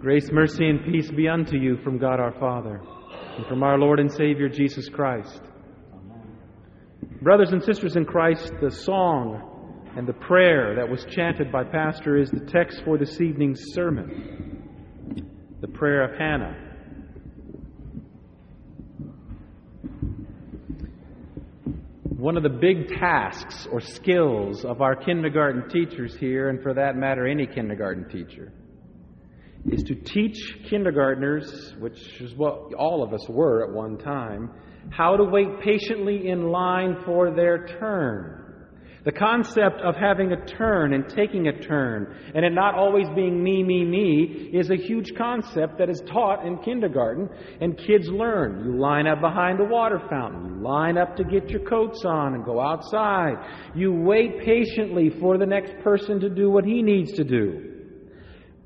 Grace, mercy, and peace be unto you from God our Father and from our Lord and Savior Jesus Christ. Brothers and sisters in Christ, the song and the prayer that was chanted by Pastor is the text for this evening's sermon, the prayer of Hannah. One of the big tasks or skills of our kindergarten teachers here, and for that matter, any kindergarten teacher, is to teach kindergartners, which is what all of us were at one time, how to wait patiently in line for their turn. The concept of having a turn and taking a turn and it not always being me, me, me is a huge concept that is taught in kindergarten and kids learn. You line up behind the water fountain. You line up to get your coats on and go outside. You wait patiently for the next person to do what he needs to do.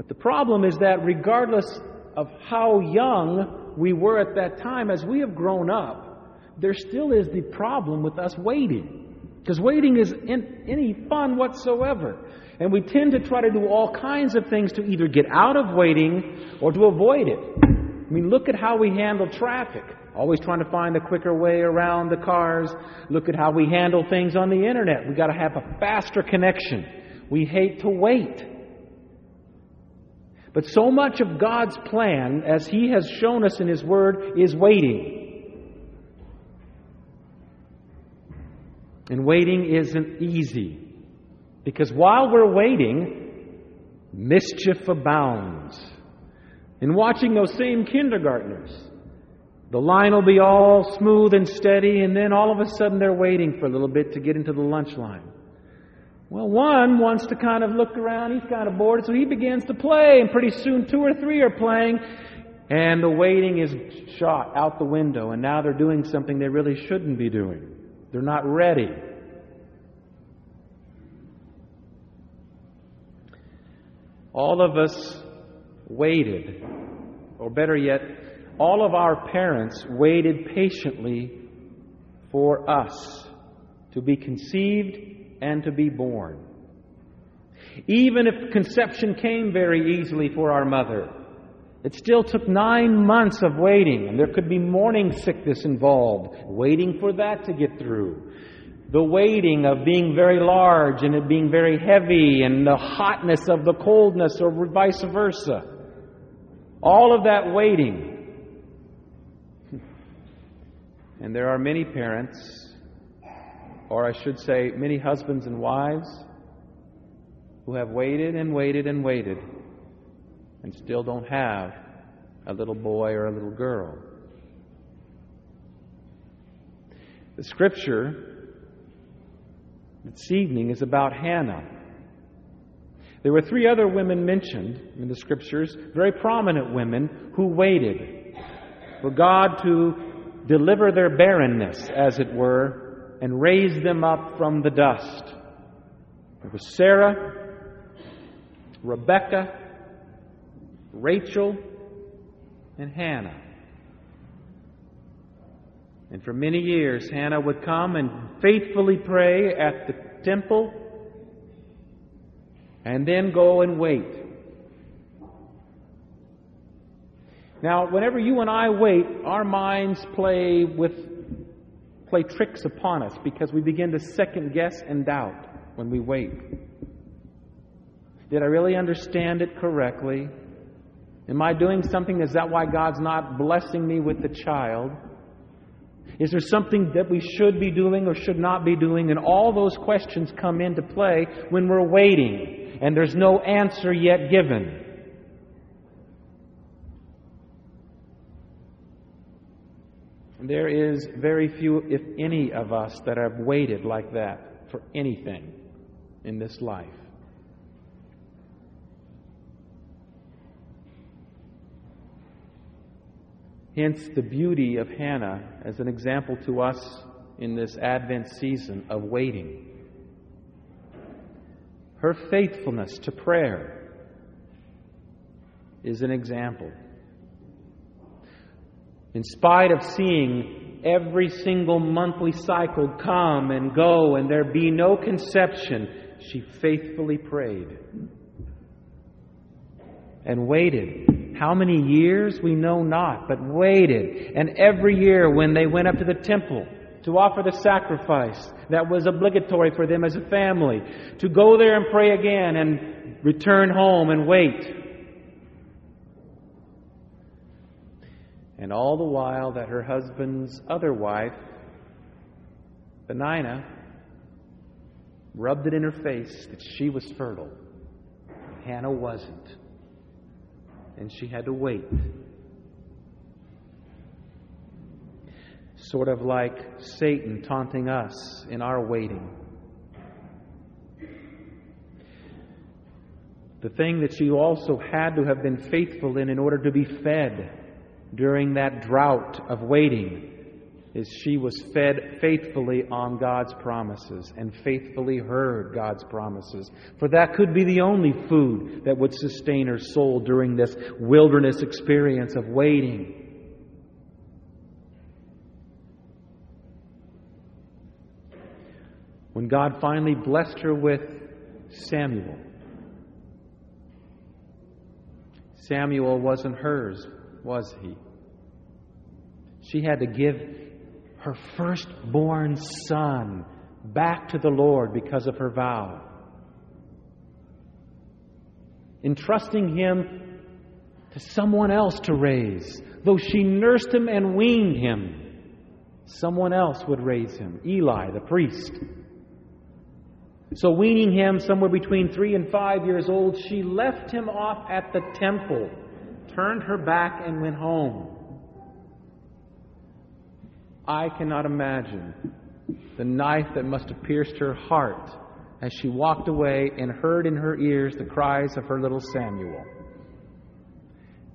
But the problem is that regardless of how young we were at that time, as we have grown up, there still is the problem with us waiting. Because waiting is in any fun whatsoever. And we tend to try to do all kinds of things to either get out of waiting or to avoid it. I mean, look at how we handle traffic. Always trying to find a quicker way around the cars. Look at how we handle things on the internet. We've got to have a faster connection. We hate to wait. But so much of God's plan, as He has shown us in His Word, is waiting. And waiting isn't easy. Because while we're waiting, mischief abounds. In watching those same kindergartners, the line will be all smooth and steady, and then all of a sudden they're waiting for a little bit to get into the lunch line. Well, one wants to kind of look around. He's kind of bored, so he begins to play, and pretty soon two or three are playing, and the waiting is shot out the window, and now they're doing something they really shouldn't be doing. They're not ready. All of us waited, or better yet, all of our parents waited patiently for us to be conceived and to be born. Even if conception came very easily for our mother, it still took nine months of waiting, and there could be morning sickness involved, waiting for that to get through. The waiting of being very large and it being very heavy, and the hotness of the coldness, or vice versa. All of that waiting. And there are many parents, or I should say, many husbands and wives, who have waited and waited and waited and still don't have a little boy or a little girl. The scripture this evening is about Hannah. There were three other women mentioned in the scriptures, very prominent women who waited for God to deliver their barrenness, as it were, and raise them up from the dust. There was Sarah, Rebecca, Rachel, and Hannah. And for many years, Hannah would come and faithfully pray at the temple and then go and wait. Now, whenever you and I wait, our minds play with play tricks upon us because we begin to second guess and doubt when we wait. Did I really understand it correctly? Am I doing something? Is that why God's not blessing me with the child? Is there something that we should be doing or should not be doing? And all those questions come into play when we're waiting and there's no answer yet given. There is very few, if any, of us that have waited like that for anything in this life. Hence, the beauty of Hannah as an example to us in this Advent season of waiting. Her faithfulness to prayer is an example. In spite of seeing every single monthly cycle come and go and there be no conception, she faithfully prayed and waited How many years we know not, but waited. And every year when they went up to the temple to offer the sacrifice that was obligatory for them as a family, to go there and pray again and return home and wait. And all the while that her husband's other wife, Peninnah, rubbed it in her face that she was fertile. Hannah wasn't. And she had to wait. Sort of like Satan taunting us in our waiting. The thing that she also had to have been faithful in in order to be fed during that drought of waiting is she was fed faithfully on God's promises and faithfully heard God's promises. For that could be the only food that would sustain her soul during this wilderness experience of waiting. When God finally blessed her with Samuel, Samuel wasn't hers, was he? She had to give her firstborn son back to the Lord because of her vow. Entrusting him to someone else to raise. Though she nursed him and weaned him, someone else would raise him Eli, the priest. So, weaning him somewhere between three and five years old, she left him off at the temple, turned her back, and went home. I cannot imagine the knife that must have pierced her heart as she walked away and heard in her ears the cries of her little Samuel,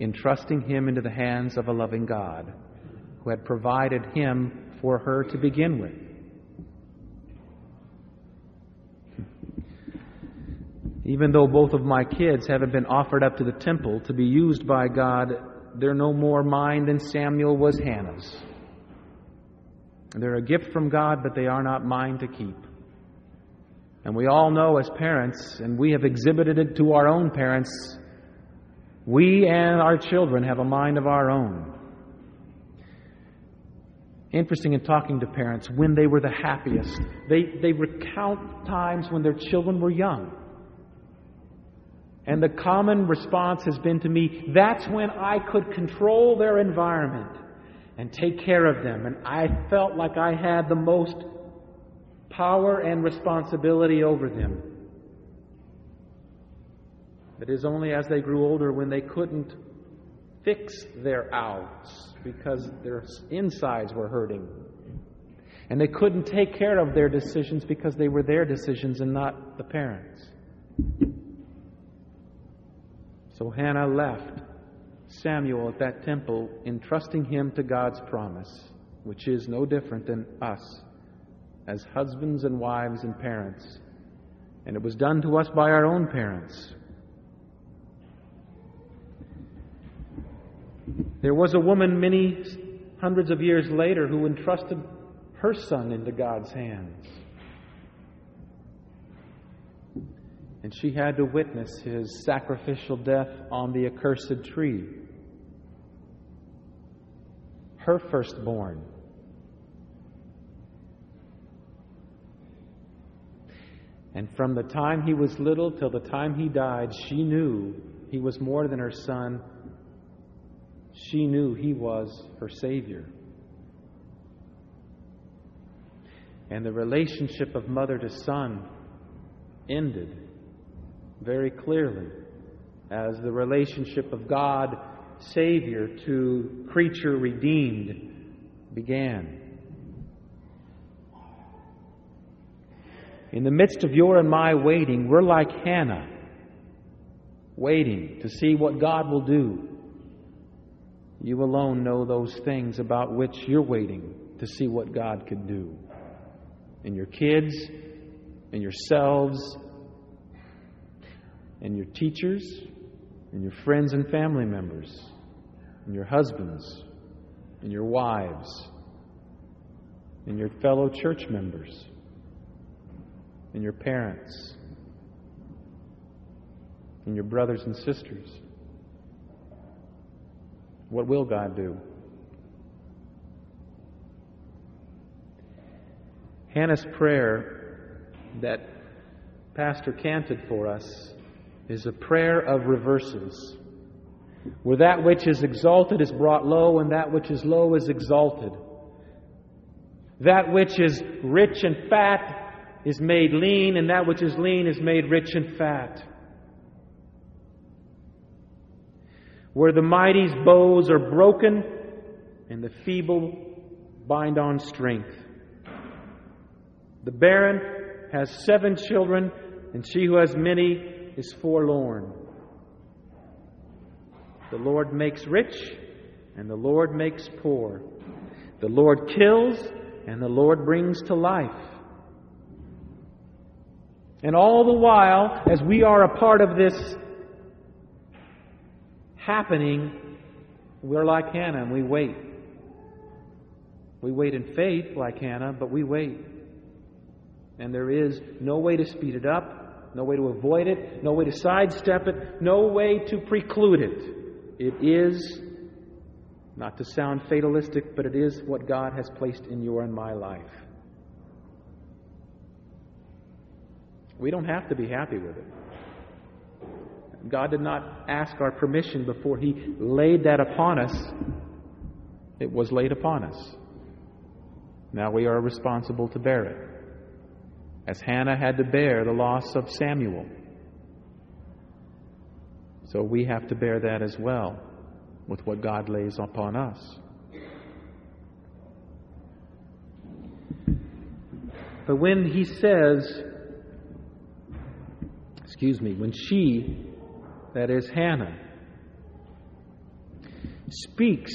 entrusting him into the hands of a loving God who had provided him for her to begin with. Even though both of my kids haven't been offered up to the temple to be used by God, they're no more mine than Samuel was Hannah's. They're a gift from God, but they are not mine to keep. And we all know as parents, and we have exhibited it to our own parents, we and our children have a mind of our own. Interesting in talking to parents when they were the happiest. They, they recount times when their children were young. And the common response has been to me that's when I could control their environment and take care of them. And I felt like I had the most power and responsibility over them. It is only as they grew older when they couldn't fix their outs because their insides were hurting. And they couldn't take care of their decisions because they were their decisions and not the parents. So Hannah left Samuel at that temple, entrusting him to God's promise, which is no different than us as husbands and wives and parents. And it was done to us by our own parents. There was a woman many hundreds of years later who entrusted her son into God's hands. And she had to witness his sacrificial death on the accursed tree. Her firstborn. And from the time he was little till the time he died, she knew he was more than her son. She knew he was her Savior. And the relationship of mother to son ended very clearly as the relationship of God, Savior, to creature redeemed began. In the midst of your and my waiting, we're like Hannah, waiting to see what God will do. You alone know those things about which you're waiting to see what God could do. In your kids, in yourselves, and your teachers, and your friends and family members, and your husbands, and your wives, and your fellow church members, and your parents, and your brothers and sisters. What will God do? Hannah's prayer that Pastor canted for us is a prayer of reverses, where that which is exalted is brought low and that which is low is exalted. That which is rich and fat is made lean, and that which is lean is made rich and fat. Where the mighty's bows are broken and the feeble bind on strength. The barren has seven children, and she who has many is forlorn. The Lord makes rich, and the Lord makes poor. The Lord kills, and the Lord brings to life. And all the while, as we are a part of this happening, we're like Hannah and we wait. We wait in faith like Hannah, but we wait. And there is no way to speed it up, no way to avoid it, no way to sidestep it, no way to preclude it. It is, not to sound fatalistic, but it is what God has placed in your and my life. We don't have to be happy with it. God did not ask our permission before He laid that upon us. It was laid upon us. Now we are responsible to bear it. As Hannah had to bear the loss of Samuel. So we have to bear that as well with what God lays upon us. But when he says, excuse me, when she, that is Hannah, speaks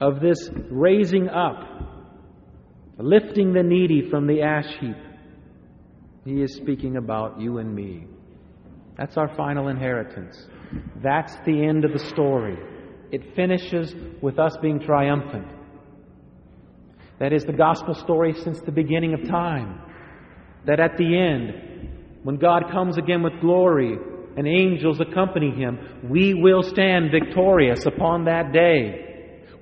of this raising up, lifting the needy from the ash heap, he is speaking about you and me. That's our final inheritance. That's the end of the story. It finishes with us being triumphant. That is the gospel story since the beginning of time. That at the end, when God comes again with glory and angels accompany him, we will stand victorious upon that day.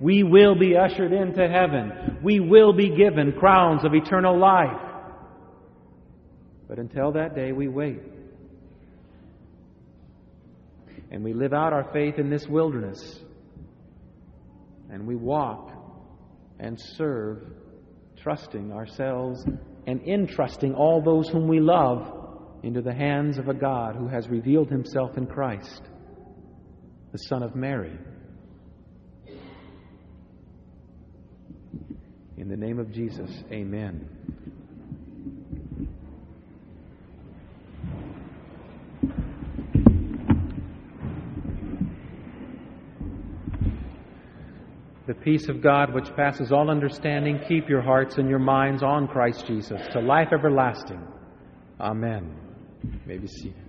We will be ushered into heaven. We will be given crowns of eternal life. But until that day, we wait. And we live out our faith in this wilderness. And we walk and serve, trusting ourselves and entrusting all those whom we love into the hands of a God who has revealed himself in Christ, the Son of Mary. In the name of Jesus, amen. The peace of God, which passes all understanding, keep your hearts and your minds on Christ Jesus to life everlasting. Amen. You may be seated.